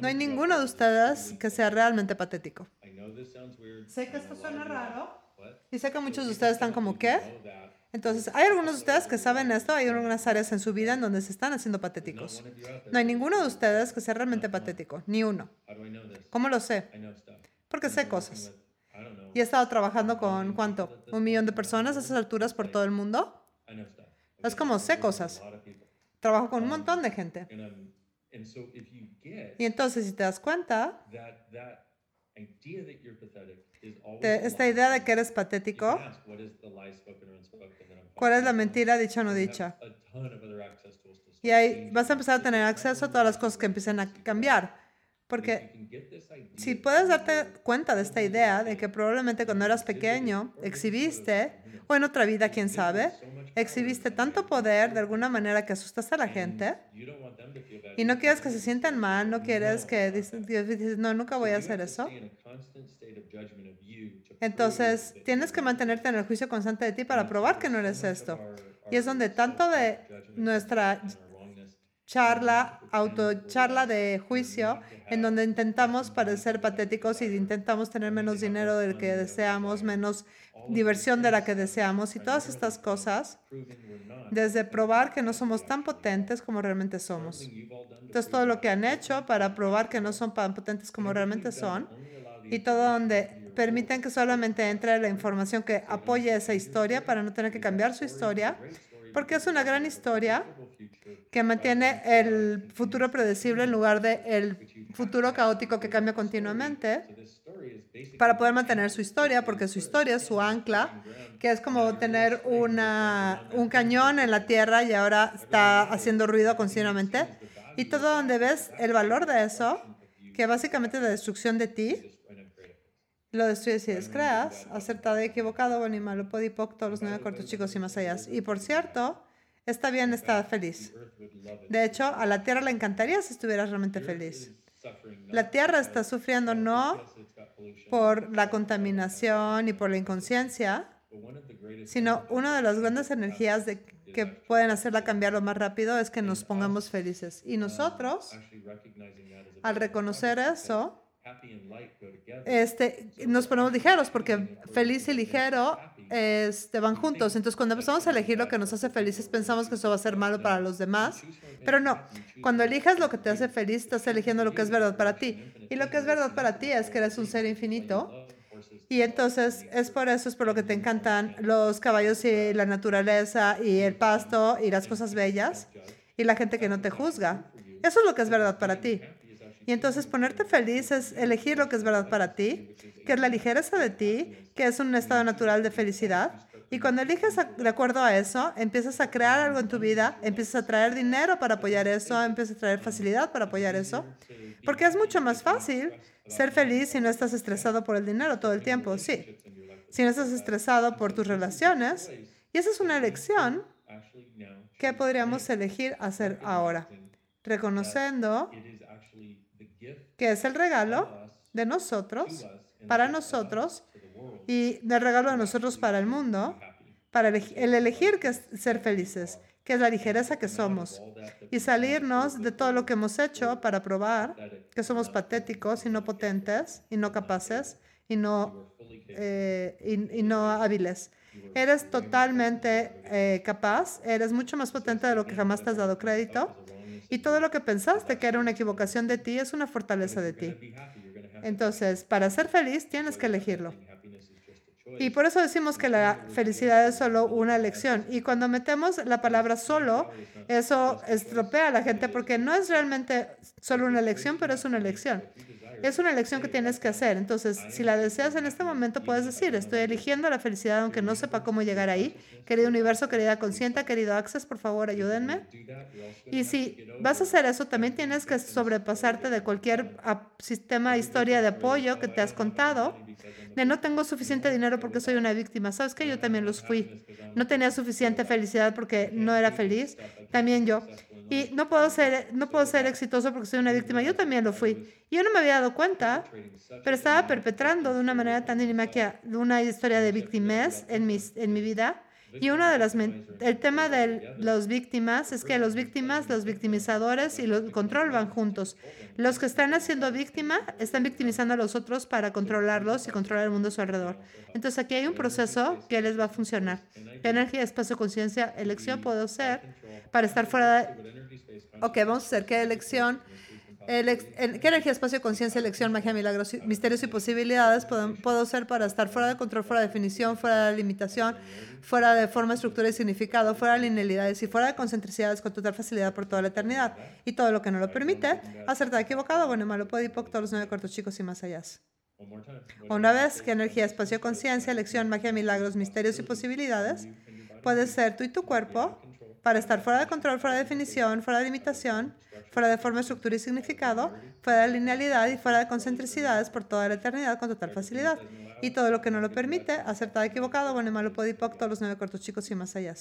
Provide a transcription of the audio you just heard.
No hay ninguno de ustedes que sea realmente patético. Sé que esto suena raro y sé que muchos de ustedes están como, ¿qué? Entonces, hay algunos de ustedes que saben esto, hay algunas áreas en su vida en donde se están haciendo patéticos. No hay ninguno de ustedes que sea realmente patético, ni uno. ¿Cómo lo sé? Porque sé cosas. Y he estado trabajando con, ¿cuánto? ¿Un millón de personas a esas alturas por todo el mundo? Es como sé cosas. Trabajo con un montón de gente. Y entonces, si te das cuenta, de esta idea de que eres patético, ¿cuál es la mentira dicha o no dicha? Y ahí vas a empezar a tener acceso a todas las cosas que empiecen a cambiar. Porque si puedes darte cuenta de esta idea de que probablemente cuando eras pequeño exhibiste, o en otra vida, quién sabe, exhibiste tanto poder de alguna manera que asustaste a la gente y no quieres que se sientan mal, no quieres que dices, no, nunca voy a hacer eso. Entonces, tienes que mantenerte en el juicio constante de ti para probar que no eres esto. Y es donde tanto de nuestra charla, autocharla de juicio, en donde intentamos parecer patéticos y intentamos tener menos dinero del que deseamos, menos diversión de la que deseamos y todas estas cosas, desde probar que no somos tan potentes como realmente somos. Entonces, todo lo que han hecho para probar que no son tan potentes como realmente son y todo donde permiten que solamente entre la información que apoye esa historia para no tener que cambiar su historia, porque es una gran historia que mantiene el futuro predecible en lugar de el futuro caótico que cambia continuamente para poder mantener su historia, porque su historia es su ancla, que es como tener una, un cañón en la tierra y ahora está haciendo ruido continuamente. Y todo donde ves el valor de eso, que básicamente es la destrucción de ti, lo destruyes y descreas, acertado y equivocado, bueno y malo, podipoc, todos los nueve cortos chicos y más allá. Y por cierto, está bien, está feliz. De hecho, a la Tierra le encantaría si estuvieras realmente feliz. La Tierra está sufriendo no por la contaminación y por la inconsciencia, sino una de las grandes energías de, que pueden hacerla cambiar lo más rápido es que nos pongamos felices. Y nosotros, al reconocer eso, este, nos ponemos ligeros porque feliz y ligero este, van juntos. Entonces, cuando empezamos a elegir lo que nos hace felices, pensamos que eso va a ser malo para los demás, pero no. Cuando elijas lo que te hace feliz, estás eligiendo lo que es verdad para ti. Y lo que es verdad para ti es que eres un ser infinito. Y entonces es por eso, es por lo que te encantan los caballos y la naturaleza y el pasto y las cosas bellas y la gente que no te juzga. Eso es lo que es verdad para ti. Y entonces ponerte feliz es elegir lo que es verdad para ti, que es la ligereza de ti, que es un estado natural de felicidad. Y cuando eliges de acuerdo a eso, empiezas a crear algo en tu vida, empiezas a traer dinero para apoyar eso, empiezas a traer facilidad para apoyar eso. Porque es mucho más fácil ser feliz si no estás estresado por el dinero todo el tiempo, sí. Si no estás estresado por tus relaciones. Y esa es una elección que podríamos elegir hacer ahora, reconociendo que es el regalo de nosotros, para nosotros, y del regalo de nosotros para el mundo, para el elegir que es ser felices, que es la ligereza que somos, y salirnos de todo lo que hemos hecho para probar que somos patéticos y no potentes, y no capaces, y no, eh, y, no hábiles. Eres totalmente eh, capaz, eres mucho más potente de lo que jamás te has dado crédito y todo lo que pensaste que era una equivocación de ti es una fortaleza de ti. Entonces, para ser feliz tienes que elegirlo. Y por eso decimos que la felicidad es solo una elección. Y cuando metemos la palabra solo, eso estropea a la gente porque no es realmente solo una elección, pero es una elección. Es una elección que tienes que hacer. Entonces, si la deseas en este momento, puedes decir, estoy eligiendo la felicidad aunque no sepa cómo llegar ahí. Querido universo, querida consciente, querido Access, por favor, ayúdenme. Y si vas a hacer eso, también tienes que sobrepasarte de cualquier sistema, historia de apoyo que te has contado. De no tengo suficiente dinero porque soy una víctima. ¿Sabes que Yo también los fui. No tenía suficiente felicidad porque no era feliz. También yo. Y no puedo ser, no puedo ser exitoso porque soy una víctima. Yo también lo fui. Yo no me había dado cuenta, pero estaba perpetrando de una manera tan de una historia de víctimas en, mis, en mi vida. Y uno de las el tema de las víctimas es que los víctimas, los victimizadores y el control van juntos. Los que están haciendo víctima están victimizando a los otros para controlarlos y controlar el mundo a su alrededor. Entonces aquí hay un proceso que les va a funcionar. ¿Qué energía, espacio, conciencia, elección puedo ser para estar fuera de... Ok, vamos a hacer qué elección ¿Qué energía, espacio, conciencia, elección, magia, milagros, misterios y posibilidades puedo, puedo ser para estar fuera de control, fuera de definición, fuera de limitación, fuera de forma, estructura y significado, fuera de linealidades y fuera de concentricidades con total facilidad por toda la eternidad? Y todo lo que no lo permite, acertado, equivocado, bueno, malo, puede todos los nueve cortos chicos y más allá. Una vez, ¿qué energía, espacio, conciencia, elección, magia, milagros, misterios y posibilidades puede ser tú y tu cuerpo para estar fuera de control, fuera de definición, fuera de limitación, fuera de forma, estructura y significado, fuera de linealidad y fuera de concentricidades por toda la eternidad con total facilidad. Y todo lo que no lo permite, acertado, equivocado, bueno y malo, podipoc, todos los nueve cortos chicos y más allá.